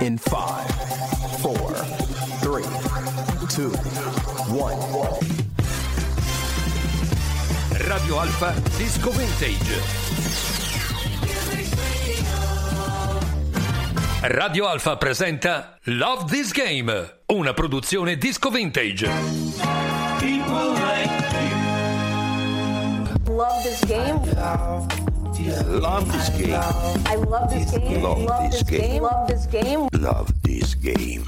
in 5, 4, 3, 2, 1. Radio Alfa Disco Vintage. Radio Alfa presenta Love This Game, una produzione disco vintage. Love this game. I love this game. I love this game. Love this game. Love this game. Love this game.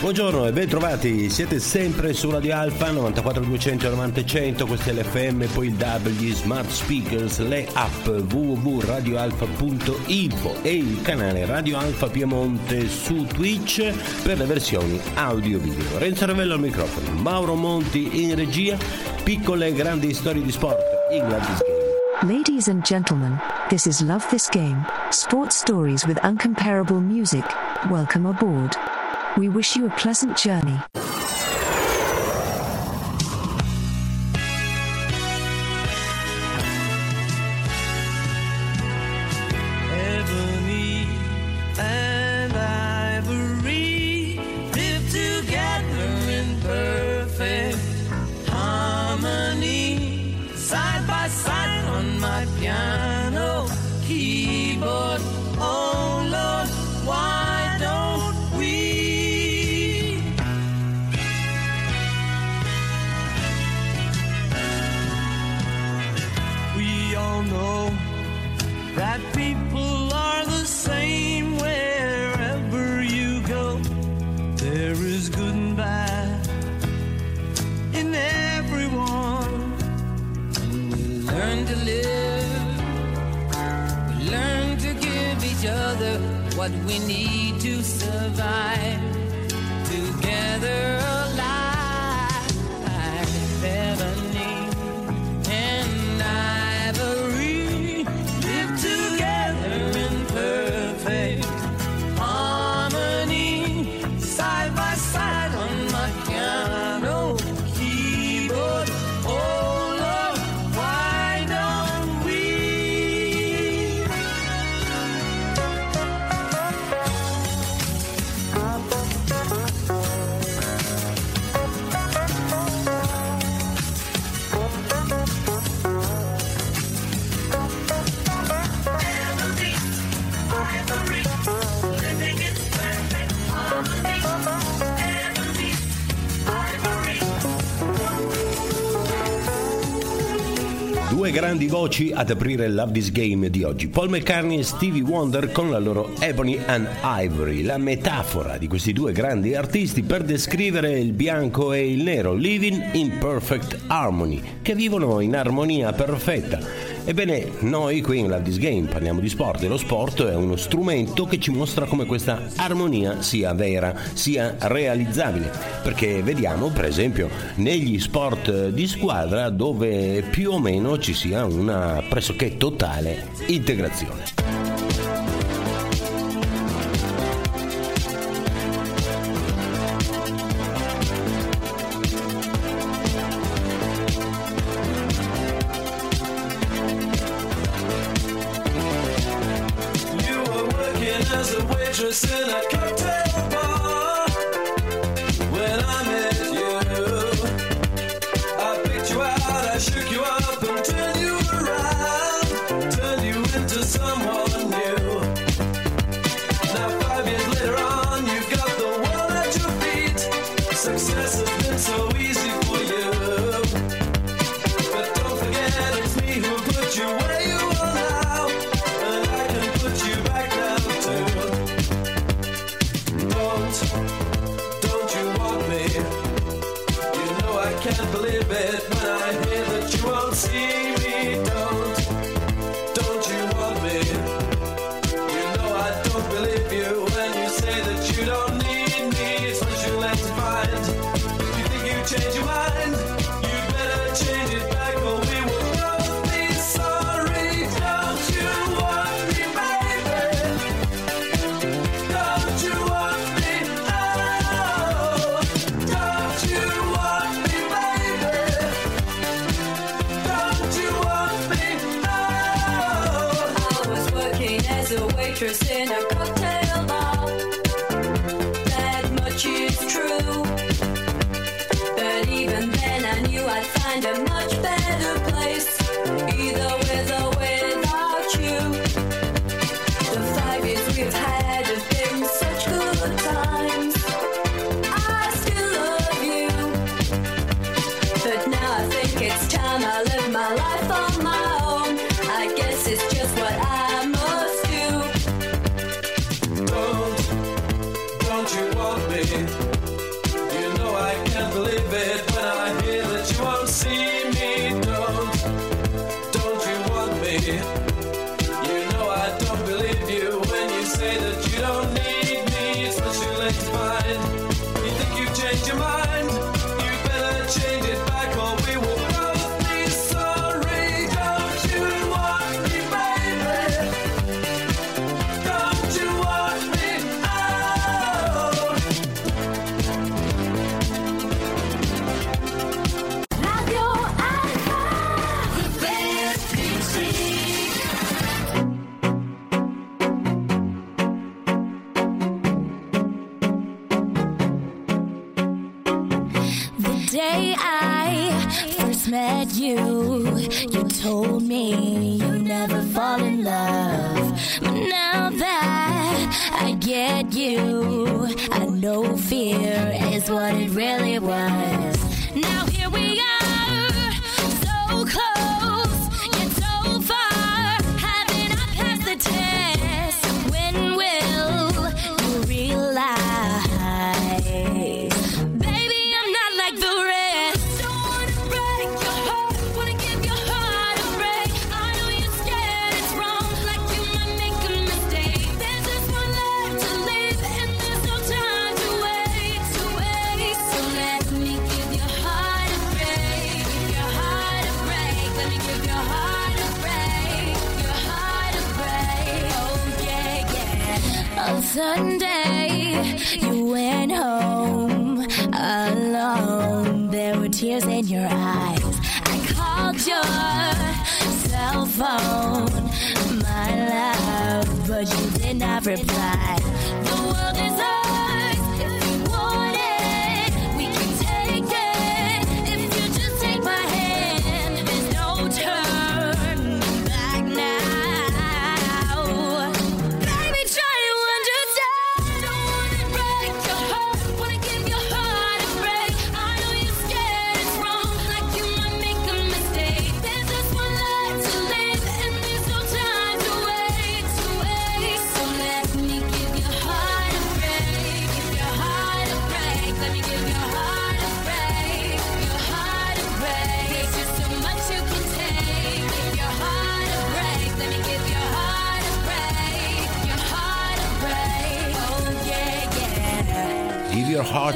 Buongiorno e ben trovati, siete sempre su Radio Alfa 94 200 90 100, questo è l'FM, poi il W, smart speakers, le app www.radioalfa.info e il canale Radio Alfa Piemonte su Twitch per le versioni audio video. Renzo Ravello al microfono, Mauro Monti in regia, piccole e grandi storie di sport, Love This Game. Ladies and gentlemen, this is Love This Game, sports stories with uncomparable music. Welcome aboard. We wish you a pleasant journey. What we need Due grandi voci ad aprire Love This Game di oggi, Paul McCartney e Stevie Wonder con la loro Ebony and Ivory, la metafora di questi due grandi artisti per descrivere il bianco e il nero, living in perfect harmony, che vivono in armonia perfetta. Ebbene, noi qui in Love This Game parliamo di sport e lo sport è uno strumento che ci mostra come questa armonia sia vera, sia realizzabile, perché vediamo per esempio negli sport di squadra dove più o meno ci sia una pressoché totale integrazione.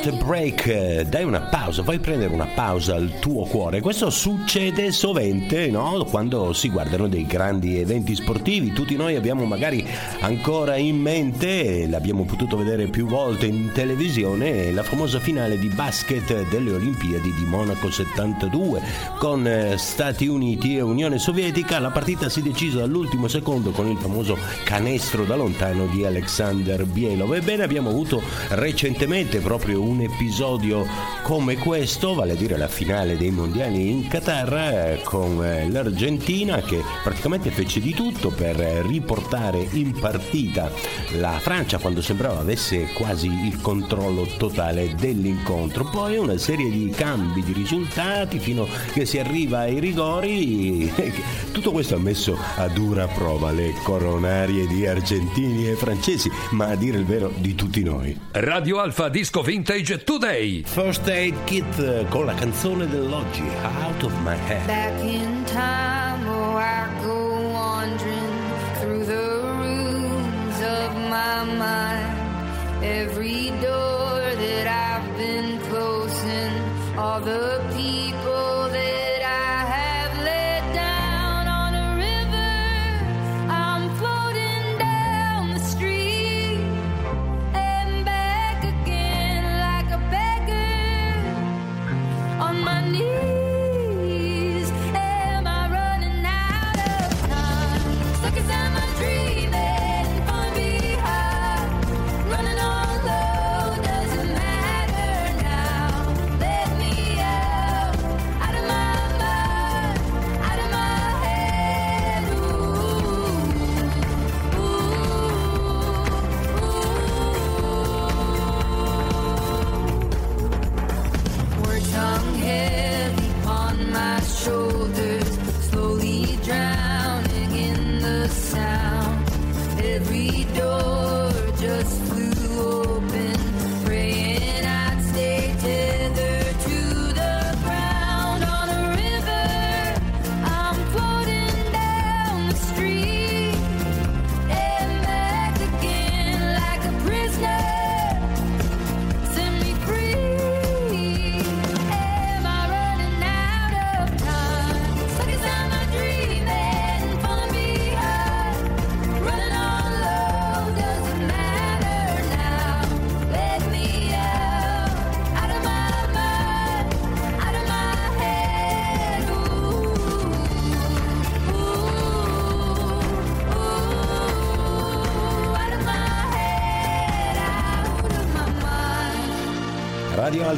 to break, eh, dai una pausa, vai a prendere una pausa al tuo cuore. Questo succede sovente, no? Quando si guardano dei grandi eventi sportivi, tutti noi abbiamo magari ancora in mente, l'abbiamo potuto vedere più volte in televisione, la famosa finale di basket delle Olimpiadi di Monaco 72 con eh, Stati Uniti e Unione Sovietica. La partita si decise all'ultimo secondo con il famoso canestro da lontano di Alexander Bielov. Ebbene, abbiamo avuto recentemente proprio un episodio episodio come questo, vale a dire la finale dei mondiali in Qatar eh, con eh, l'Argentina che praticamente fece di tutto per riportare in partita la Francia quando sembrava avesse quasi il controllo totale dell'incontro. Poi una serie di cambi di risultati fino che si arriva ai rigori. Tutto questo ha messo a dura prova le coronarie di argentini e francesi, ma a dire il vero di tutti noi. Radio Alfa Disco Vintage Today. First Aid Kit uh, con la canzone dell'oggi, Out of My Head. Back in time, oh, I go wandering through the rooms of my mind. Every door that I've been closing, all the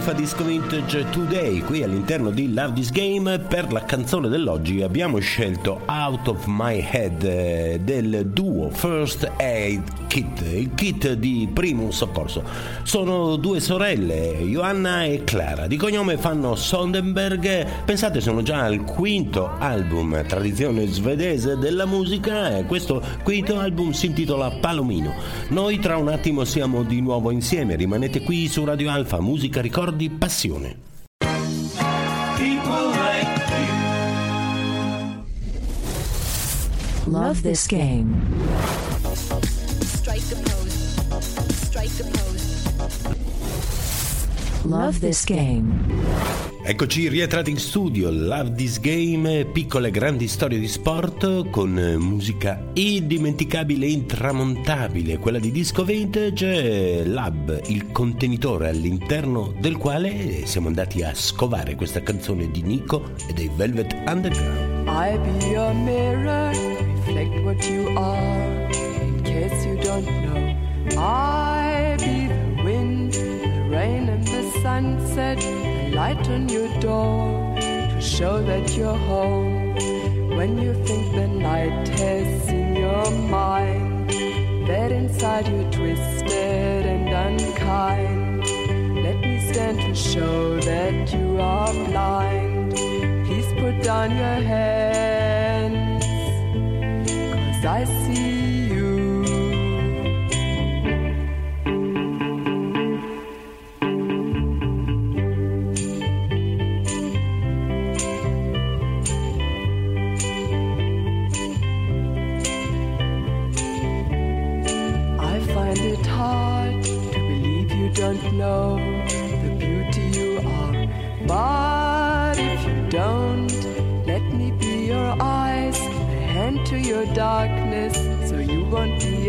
Alpha Disco Vintage Today, qui all'interno di Love This Game. Per la canzone dell'oggi abbiamo scelto Out of My Head eh, del duo First Aid Kit, il kit di primo soccorso. Sono due sorelle, Johanna e Clara, di cognome fanno Sondenberg. Pensate, sono già al quinto album, tradizione svedese della musica, e questo quinto album si intitola Palomino. Noi tra un attimo siamo di nuovo insieme, rimanete qui su Radio Alfa, musica, ricordi, passione. Love this game. Love this game. Eccoci rientrati in studio, Love This Game, piccole e grandi storie di sport con musica indimenticabile e intramontabile, quella di Disco Vintage, Lab, il contenitore all'interno del quale siamo andati a scovare questa canzone di Nico e dei Velvet Underground. I be your mirror, reflect what you are. In case you don't know, I rain, and the sunset. The light on your door to show that you're home. When you think the night has seen your mind, that inside you're twisted and unkind. Let me stand to show that you are blind. Please put down your hands, cause I see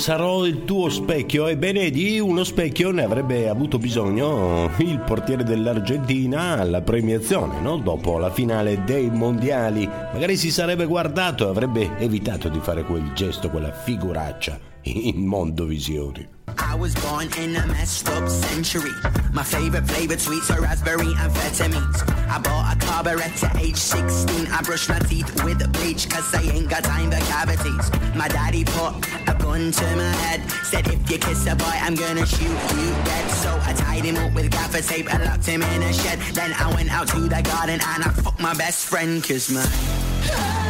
Sarò il tuo specchio? Ebbene, di uno specchio ne avrebbe avuto bisogno il portiere dell'Argentina alla premiazione, no? Dopo la finale dei mondiali. Magari si sarebbe guardato e avrebbe evitato di fare quel gesto, quella figuraccia in Mondovisioni. I was born in a messed up century. My favorite flavored sweets are raspberry and Vitamins. I bought a carburetor at age 16. I brushed my teeth with bleach cause I ain't got time for cavities. My daddy put a gun to my head. Said if you kiss a boy, I'm gonna shoot you dead. So I tied him up with gaffer tape and locked him in a shed. Then I went out to the garden and I fucked my best friend cause my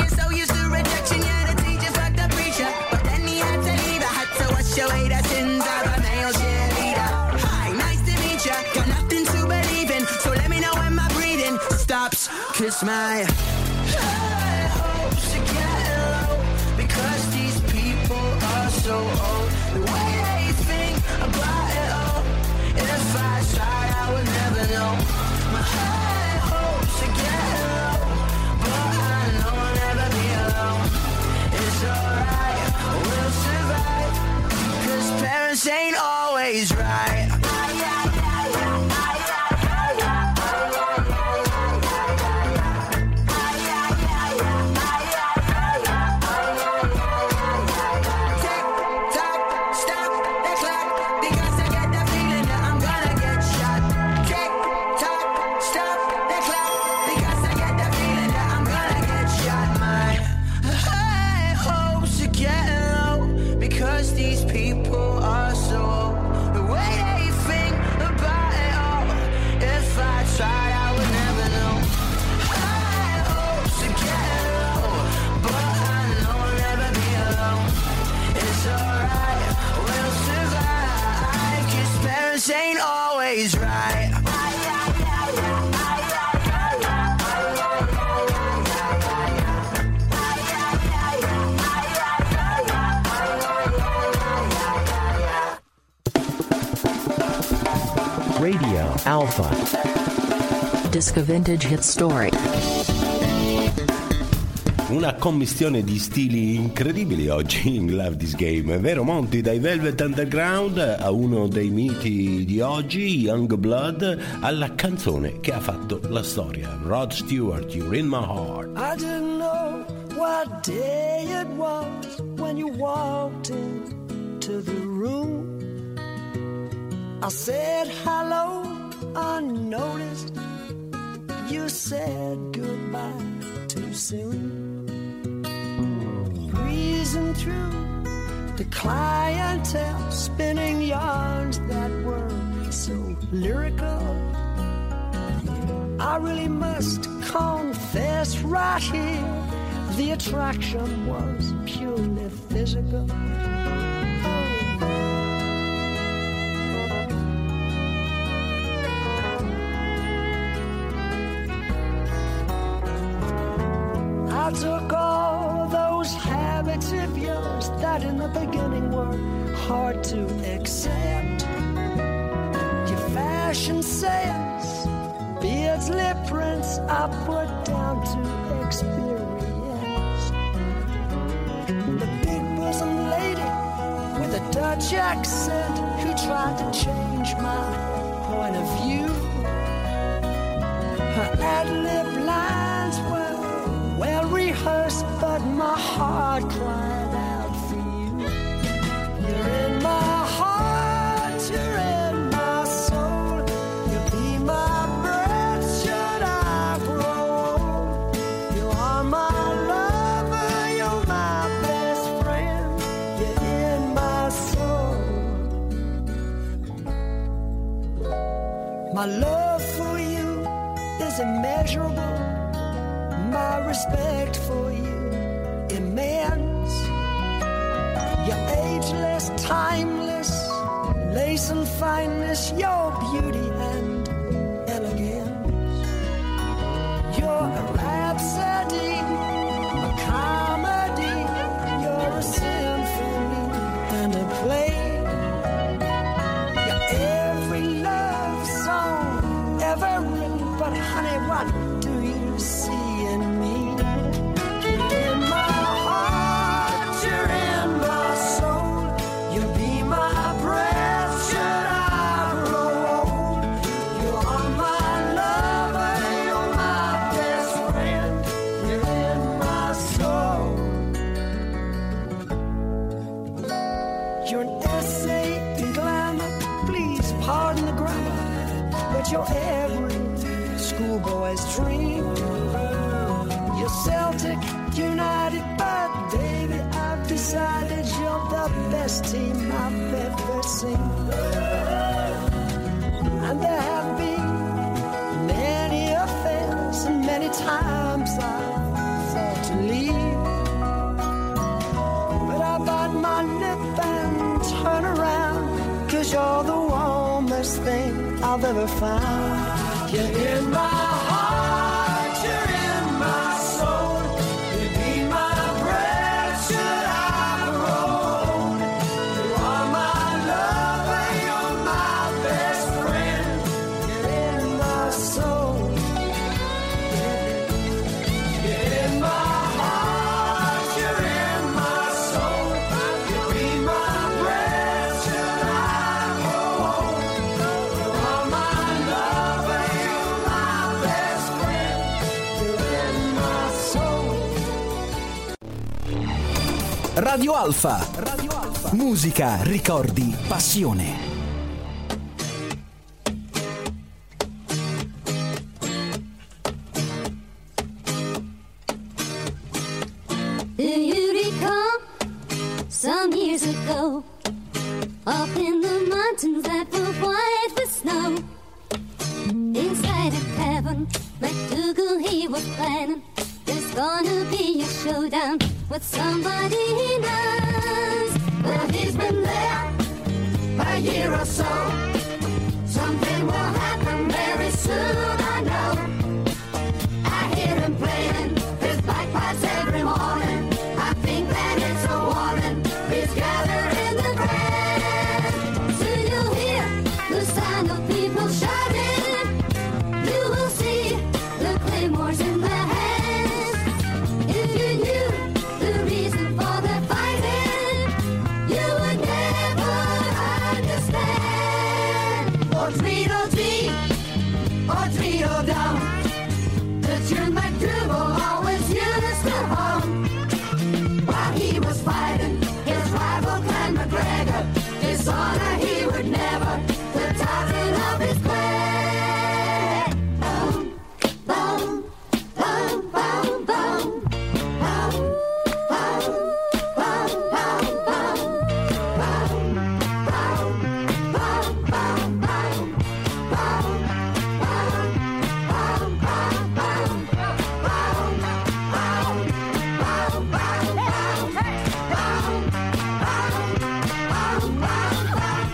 Kiss my ain't always right. Radio Alpha. Disco Vintage Hit Story. Una commistione di stili incredibili oggi in Love This Game, è vero Monty? Dai Velvet Underground a uno dei miti di oggi, Young Blood, alla canzone che ha fatto la storia, Rod Stewart, You're in My Heart. I didn't know what day it was when you walked into the room. I said hello unnoticed. You said goodbye too soon. Breezing through the clientele, spinning yarns that were so lyrical. I really must confess right here the attraction was purely physical. I took all that in the beginning were hard to accept. Your fashion sense, beards, lip prints, I put down to experience. The big bosom lady with a Dutch accent who tried to change my point of view. Her ad lib lines were well rehearsed, but my heart cried timeless, lace and fineness, your beauty Radio Alfa. Musica, ricordi, passione.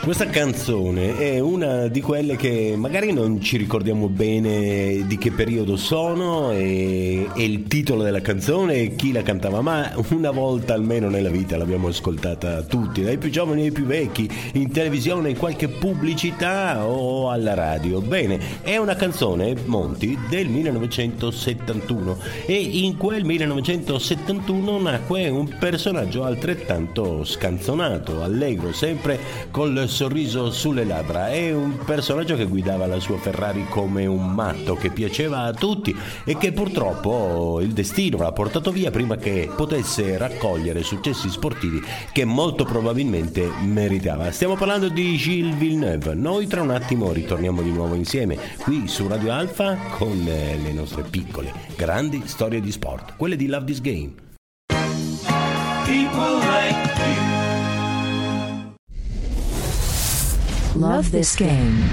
Questa canzone è una di quelle che magari non ci ricordiamo bene di che periodo sono e, e il titolo della canzone e chi la cantava, ma una volta almeno nella vita l'abbiamo ascoltata tutti, dai più giovani ai più vecchi, in televisione, in qualche pubblicità o alla radio. Bene, è una canzone, Monti, del 1971 e in quel 1971 nacque un personaggio altrettanto scanzonato, allegro, sempre col sorriso sulle labbra. È un personaggio che guidava la sua Ferrari come un matto, che piaceva a tutti e che purtroppo il destino l'ha portato via prima che potesse raccogliere successi sportivi che molto probabilmente meritava. Stiamo parlando di Gilles Villeneuve. Noi tra un attimo ritorniamo di nuovo insieme qui su Radio Alfa con le nostre piccole, grandi storie di sport, quelle di Love This Game. People like Love this game.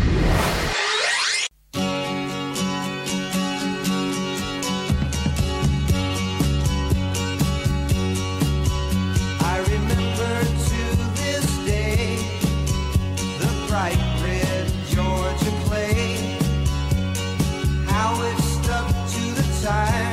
I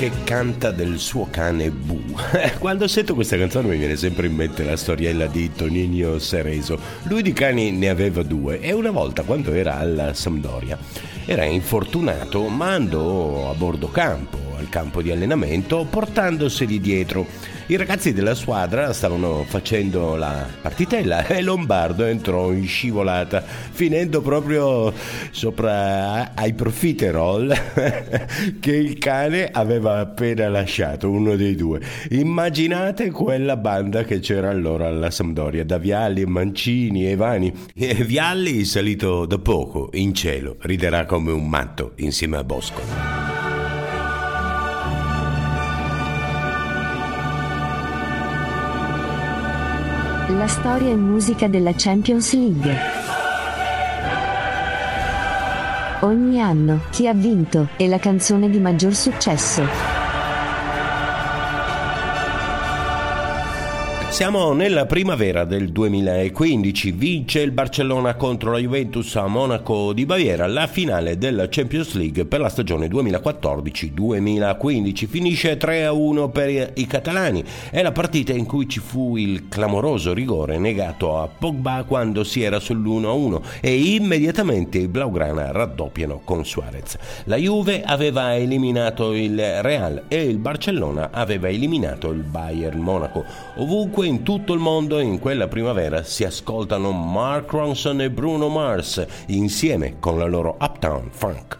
che canta del suo cane Bu. Quando sento questa canzone mi viene sempre in mente la storiella di Tonino Cereso. Lui di cani ne aveva due e una volta quando era alla Sampdoria era infortunato ma andò a bordo campo, al campo di allenamento, portandoseli dietro. I ragazzi della squadra stavano facendo la partitella e Lombardo entrò in scivolata, finendo proprio sopra ai profiterol che il cane aveva appena lasciato, uno dei due. Immaginate quella banda che c'era allora alla Sampdoria, da Vialli, Mancini e Vani. E Vialli, salito da poco in cielo, riderà come un matto insieme a Bosco. La storia e musica della Champions League. Ogni anno, chi ha vinto, è la canzone di maggior successo. Siamo nella primavera del 2015, vince il Barcellona contro la Juventus a Monaco di Baviera la finale della Champions League per la stagione 2014-2015, finisce 3-1 per i catalani, è la partita in cui ci fu il clamoroso rigore negato a Pogba quando si era sull'1-1 e immediatamente i Blaugrana raddoppiano con Suarez. La Juve aveva eliminato il Real e il Barcellona aveva eliminato il Bayern Monaco. Ovunque in tutto il mondo in quella primavera si ascoltano Mark Ronson e Bruno Mars insieme con la loro Uptown Funk.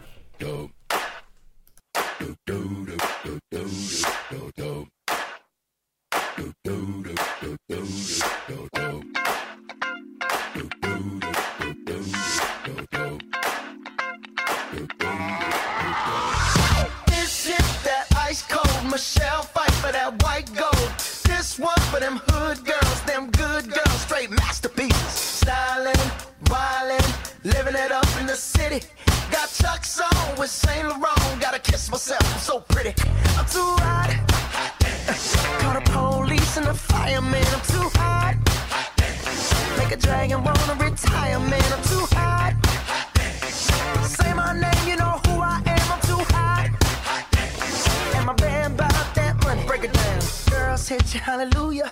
Michelle fight for that white gold. This one for them straight masterpieces. Styling, wildin', living it up in the city. Got Chuck's on with Saint Laurent. Gotta kiss myself, I'm so pretty. I'm too hot. Call the police and the fireman. I'm too hot. Make a dragon wanna retire, man. I'm too hot. Say my name, you know who I am. I'm too hot. And my band that money. Break it down. Girls hit you, hallelujah.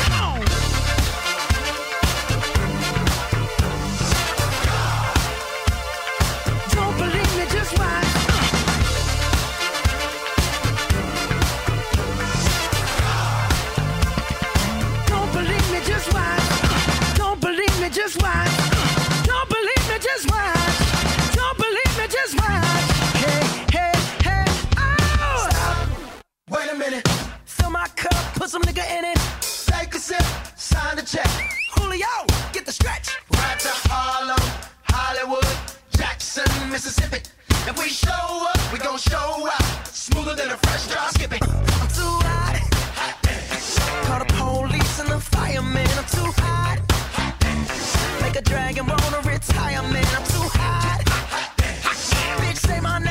Put some nigga in it. Take a sip, sign the check. Julio, get the stretch. Right to Harlem, Hollywood, Jackson, Mississippi. If we show up, we gon' show out. Smoother than a fresh drop skipping. I'm too hot. Call the police and the fireman. I'm too hot. Make a dragon wanna retire, man. I'm too hot. Bitch, say my name,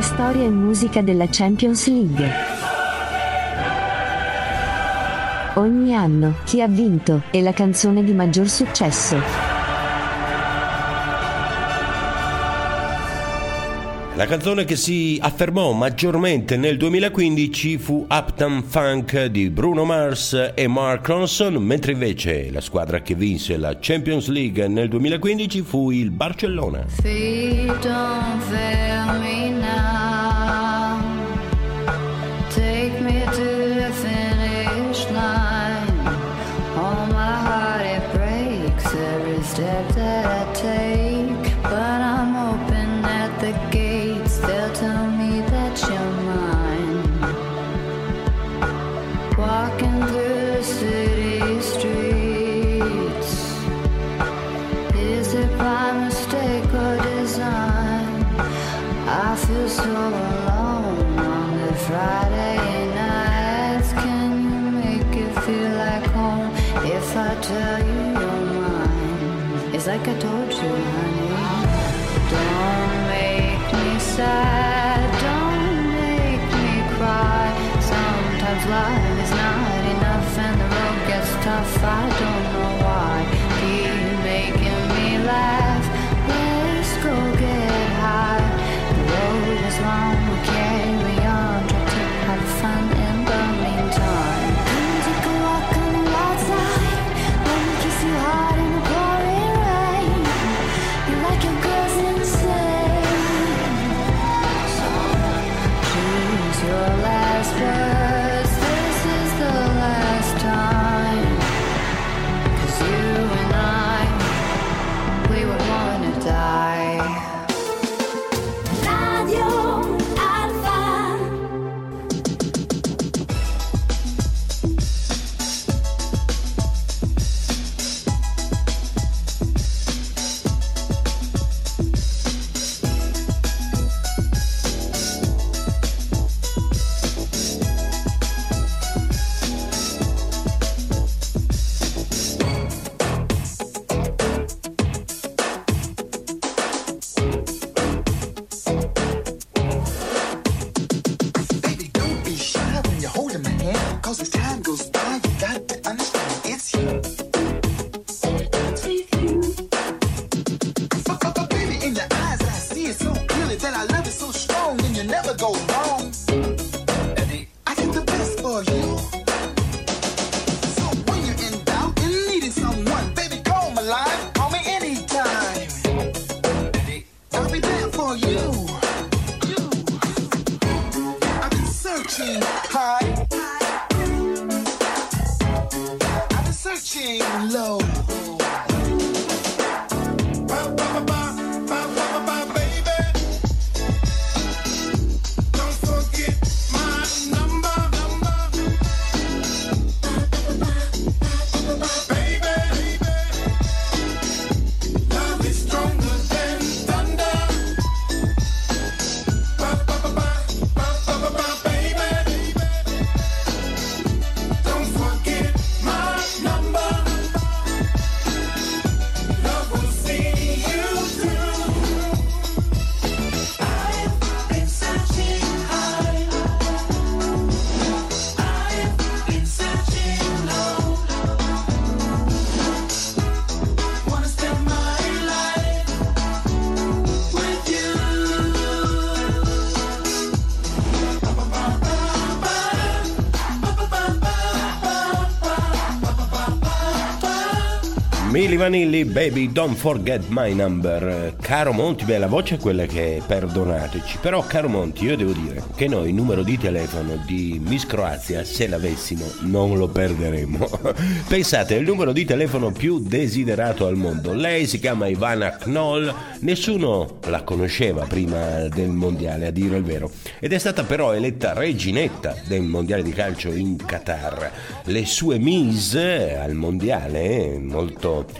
La storia e musica della Champions League. Ogni anno, chi ha vinto, è la canzone di maggior successo. La canzone che si affermò maggiormente nel 2015 fu Uptown Funk di Bruno Mars e Mark Ronson, mentre invece la squadra che vinse la Champions League nel 2015 fu il Barcellona. Feet don't fail me now. I told you, honey. Don't make me sad. Don't make me cry. Sometimes life is not enough and the road gets tough. I don't know Mili Vanilli, baby, don't forget my number. Caro Monti, beh, la voce è quella che è, perdonateci. Però, caro Monti, io devo dire che noi il numero di telefono di Miss Croazia, se l'avessimo, non lo perderemmo. Pensate, è il numero di telefono più desiderato al mondo. Lei si chiama Ivana Knoll, nessuno la conosceva prima del mondiale, a dire il vero. Ed è stata però eletta reginetta del mondiale di calcio in Qatar. Le sue Miss al mondiale, molto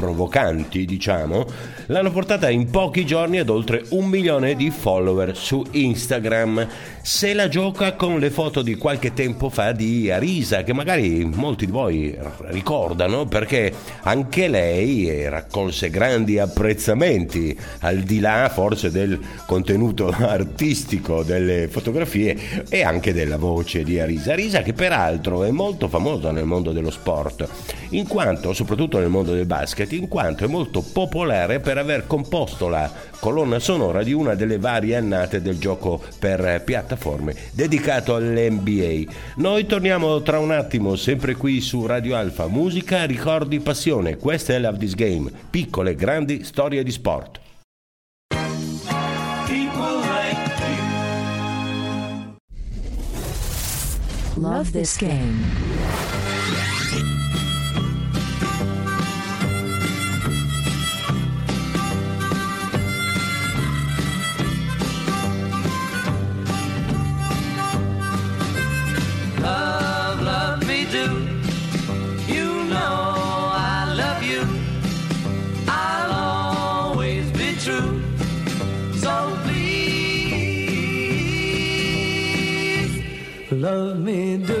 provocanti, diciamo, l'hanno portata in pochi giorni ad oltre un milione di follower su Instagram. Se la gioca con le foto di qualche tempo fa di Arisa, che magari molti di voi ricordano, perché anche lei raccolse grandi apprezzamenti, al di là forse del contenuto artistico delle fotografie e anche della voce di Arisa. Arisa che peraltro è molto famosa nel mondo dello sport, in quanto, soprattutto nel mondo del basket, in quanto è molto popolare per aver composto la colonna sonora di una delle varie annate del gioco per piattaforme dedicato all'NBA. Noi torniamo tra un attimo, sempre qui su Radio Alfa, musica, ricordi, passione. Questa è Love This Game, piccole, grandi storie di sport. Love this game. Love me do.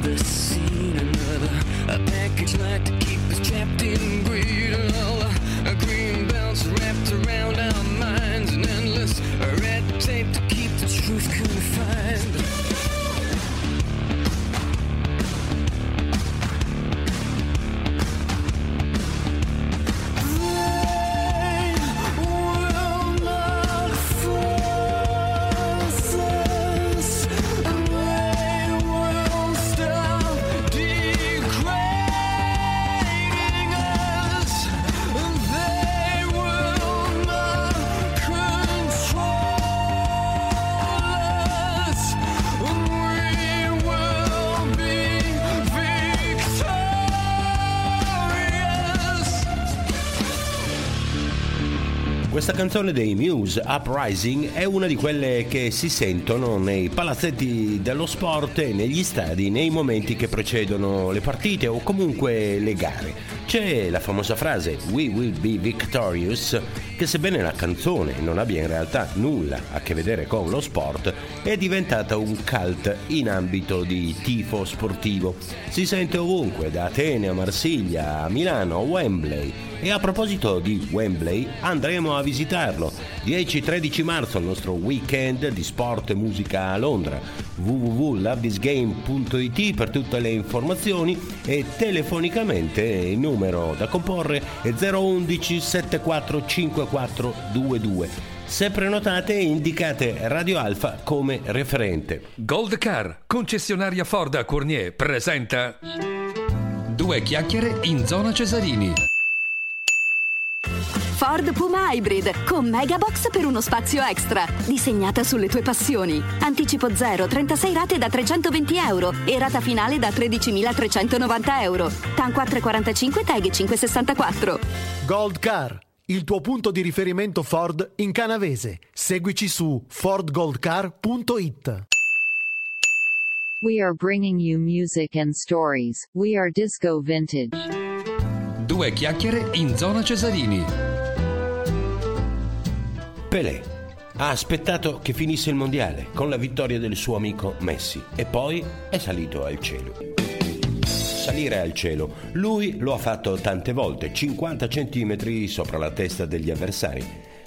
the sea. Canzone dei Muse, Uprising, è una di quelle che si sentono nei palazzetti dello sport e negli stadi nei momenti che precedono le partite o comunque le gare. C'è la famosa frase We will be victorious, che sebbene la canzone non abbia in realtà nulla a che vedere con lo sport, è diventata un cult in ambito di tifo sportivo. Si sente ovunque, da Atene a Marsiglia, a Milano, a Wembley. E a proposito di Wembley, andremo a visitarlo 10-13 marzo, il nostro weekend di sport e musica a Londra. www.lovethisgame.it per tutte le informazioni e telefonicamente il numero da comporre è 011 74 54 22. Se prenotate indicate Radio Alfa come referente. Gold Car, concessionaria Ford a Cournier, presenta Due chiacchiere in zona Cesarini. Ford Puma Hybrid con Megabox per uno spazio extra. Disegnata sulle tue passioni. Anticipo 0, 36 rate da 320 euro e rata finale da 13.390 euro. TAN 445 TAG 564. Gold Car, il tuo punto di riferimento Ford in canavese. Seguici su fordgoldcar.it. We are bringing you music and stories. We are Disco Vintage. Due chiacchiere in zona Cesarini. Pelé ha aspettato che finisse il mondiale con la vittoria del suo amico Messi e poi è salito al cielo. Salire al cielo, lui lo ha fatto tante volte, 50 cm sopra la testa degli avversari.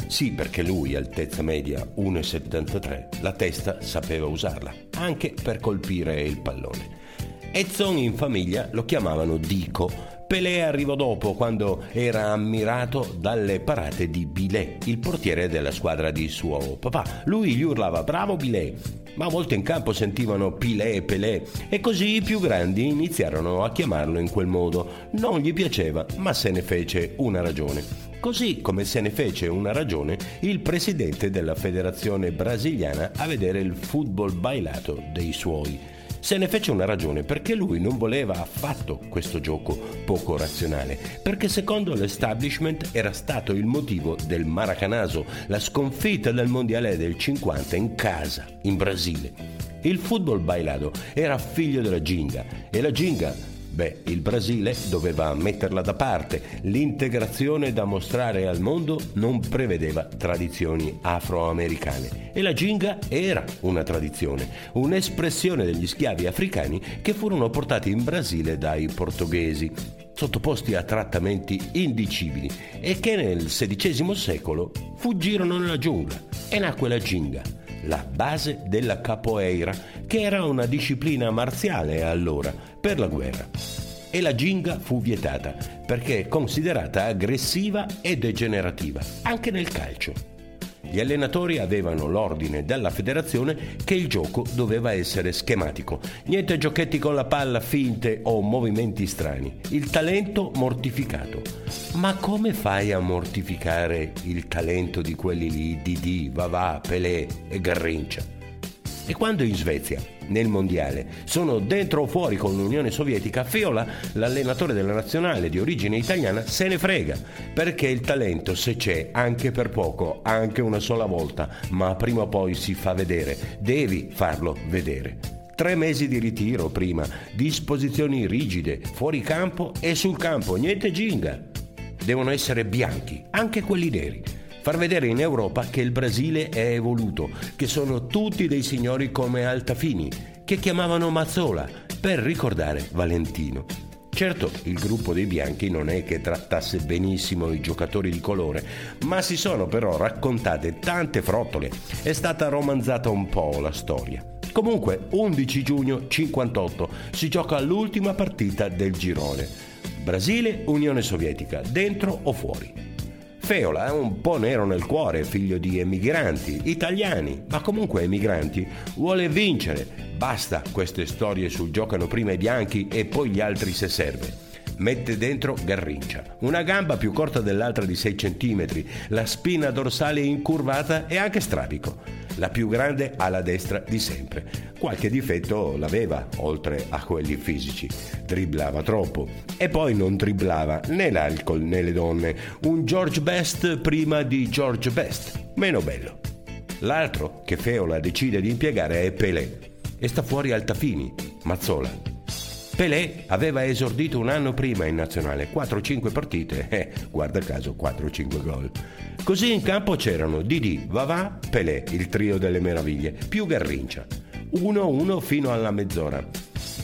Sì, perché lui, altezza media 1,73, la testa sapeva usarla, anche per colpire il pallone. Edson in famiglia lo chiamavano Dico. Pelé arrivò dopo quando era ammirato dalle parate di Bilé, il portiere della squadra di suo papà. Lui gli urlava bravo Bilé, ma a volte in campo sentivano Pilé e Pelé e così i più grandi iniziarono a chiamarlo in quel modo. Non gli piaceva, ma se ne fece una ragione. Così come se ne fece una ragione il presidente della federazione brasiliana a vedere il football bailato dei suoi. Se ne fece una ragione perché lui non voleva affatto questo gioco poco razionale, perché secondo l'establishment era stato il motivo del Maracanazo, la sconfitta del mondiale del 50 in casa, in Brasile. Il football bailado era figlio della ginga e la ginga Beh, il Brasile doveva metterla da parte. L'integrazione da mostrare al mondo non prevedeva tradizioni afroamericane. E la ginga era una tradizione, un'espressione degli schiavi africani che furono portati in Brasile dai portoghesi, sottoposti a trattamenti indicibili e che nel XVI secolo fuggirono nella giungla e nacque la ginga la base della capoeira, che era una disciplina marziale allora per la guerra. E la ginga fu vietata perché considerata aggressiva e degenerativa, anche nel calcio. Gli allenatori avevano l'ordine dalla federazione che il gioco doveva essere schematico, niente giochetti con la palla, finte o movimenti strani, il talento mortificato. Ma come fai a mortificare il talento di quelli lì, Didi, Vavà, Pelé e Garrincia? E quando in Svezia, nel mondiale, sono dentro o fuori con l'Unione Sovietica, Fiola, l'allenatore della nazionale di origine italiana, se ne frega, perché il talento se c'è anche per poco, anche una sola volta, ma prima o poi si fa vedere, devi farlo vedere. Tre mesi di ritiro prima, disposizioni rigide, fuori campo e sul campo, niente ginga. Devono essere bianchi, anche quelli neri far vedere in Europa che il Brasile è evoluto, che sono tutti dei signori come Altafini, che chiamavano Mazzola per ricordare Valentino. Certo, il gruppo dei bianchi non è che trattasse benissimo i giocatori di colore, ma si sono però raccontate tante frottole, è stata romanzata un po' la storia. Comunque, 11 giugno 58 si gioca l'ultima partita del girone. Brasile-Unione Sovietica, dentro o fuori. Feola è un po' nero nel cuore, figlio di emigranti, italiani, ma comunque emigranti, vuole vincere. Basta queste storie sul giocano prima i bianchi e poi gli altri se serve. Mette dentro Garrincia, una gamba più corta dell'altra di 6 cm, la spina dorsale incurvata e anche strabico. La più grande alla destra di sempre. Qualche difetto l'aveva, oltre a quelli fisici. Dribblava troppo. E poi non dribblava né l'alcol né le donne. Un George Best prima di George Best. Meno bello. L'altro che Feola decide di impiegare è Pelé. E sta fuori Altafini, Mazzola. Pelé aveva esordito un anno prima in nazionale, 4-5 partite, eh, guarda caso 4-5 gol. Così in campo c'erano Didi, Vavà, Pelé, il trio delle meraviglie, più Garrincia. 1-1 fino alla mezz'ora.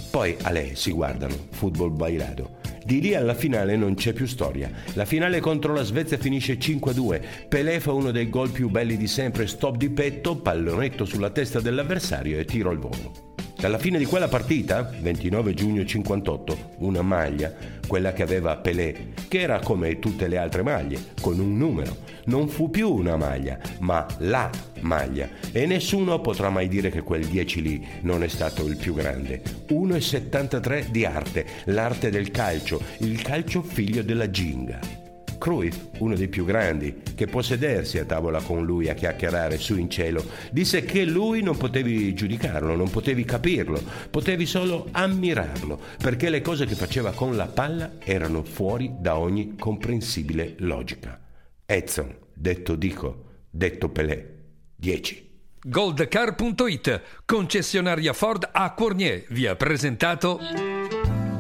Poi a lei si guardano, football bailado. Di lì alla finale non c'è più storia. La finale contro la Svezia finisce 5-2. Pelé fa uno dei gol più belli di sempre, stop di petto, pallonetto sulla testa dell'avversario e tiro al volo. Dalla fine di quella partita, 29 giugno 58, una maglia, quella che aveva Pelé, che era come tutte le altre maglie, con un numero, non fu più una maglia, ma la maglia. E nessuno potrà mai dire che quel 10 lì non è stato il più grande. 1,73 di arte, l'arte del calcio, il calcio figlio della ginga. Cruyff, uno dei più grandi, che può sedersi a tavola con lui a chiacchierare su in cielo, disse che lui non potevi giudicarlo, non potevi capirlo, potevi solo ammirarlo, perché le cose che faceva con la palla erano fuori da ogni comprensibile logica. Edson, detto Dico, detto Pelé, 10. Goldcar.it, concessionaria Ford a Cornier, vi ha presentato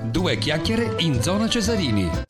Due chiacchiere in zona Cesarini.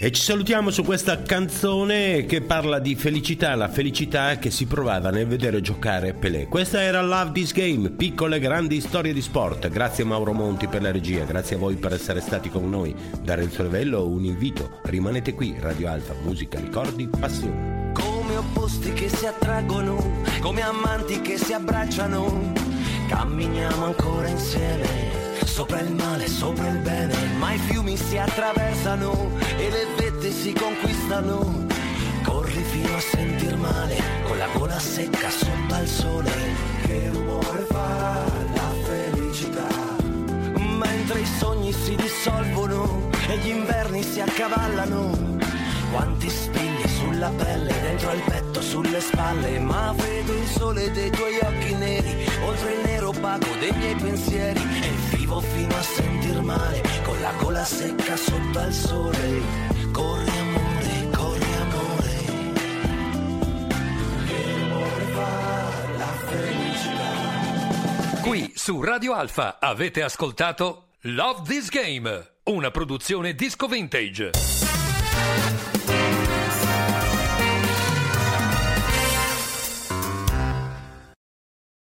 E ci salutiamo su questa canzone che parla di felicità, la felicità che si provava nel vedere giocare Pelé. Questa era Love This Game, piccole e grandi storie di sport. Grazie Mauro Monti per la regia, grazie a voi per essere stati con noi. Da Renzo Revello un invito, rimanete qui, Radio Alfa, musica, ricordi, passione. Come opposti che si attraggono, come amanti che si abbracciano, camminiamo ancora insieme. Sopra il male, sopra il bene, ma i fiumi si attraversano e le vette si conquistano. Corri fino a sentir male, con la gola secca sotto al sole. Che rumore fa la felicità? Mentre i sogni si dissolvono e gli inverni si accavallano. Quanti spigli sulla pelle, dentro al petto, sulle spalle, ma vedo il sole dei tuoi occhi neri, oltre il nero opaco dei miei pensieri, e vivo fino a sentir male, con la gola secca sotto al sole. Corri amore, corri amore, che amore fa la felicità. Qui su Radio Alfa avete ascoltato Love This Game, una produzione disco vintage.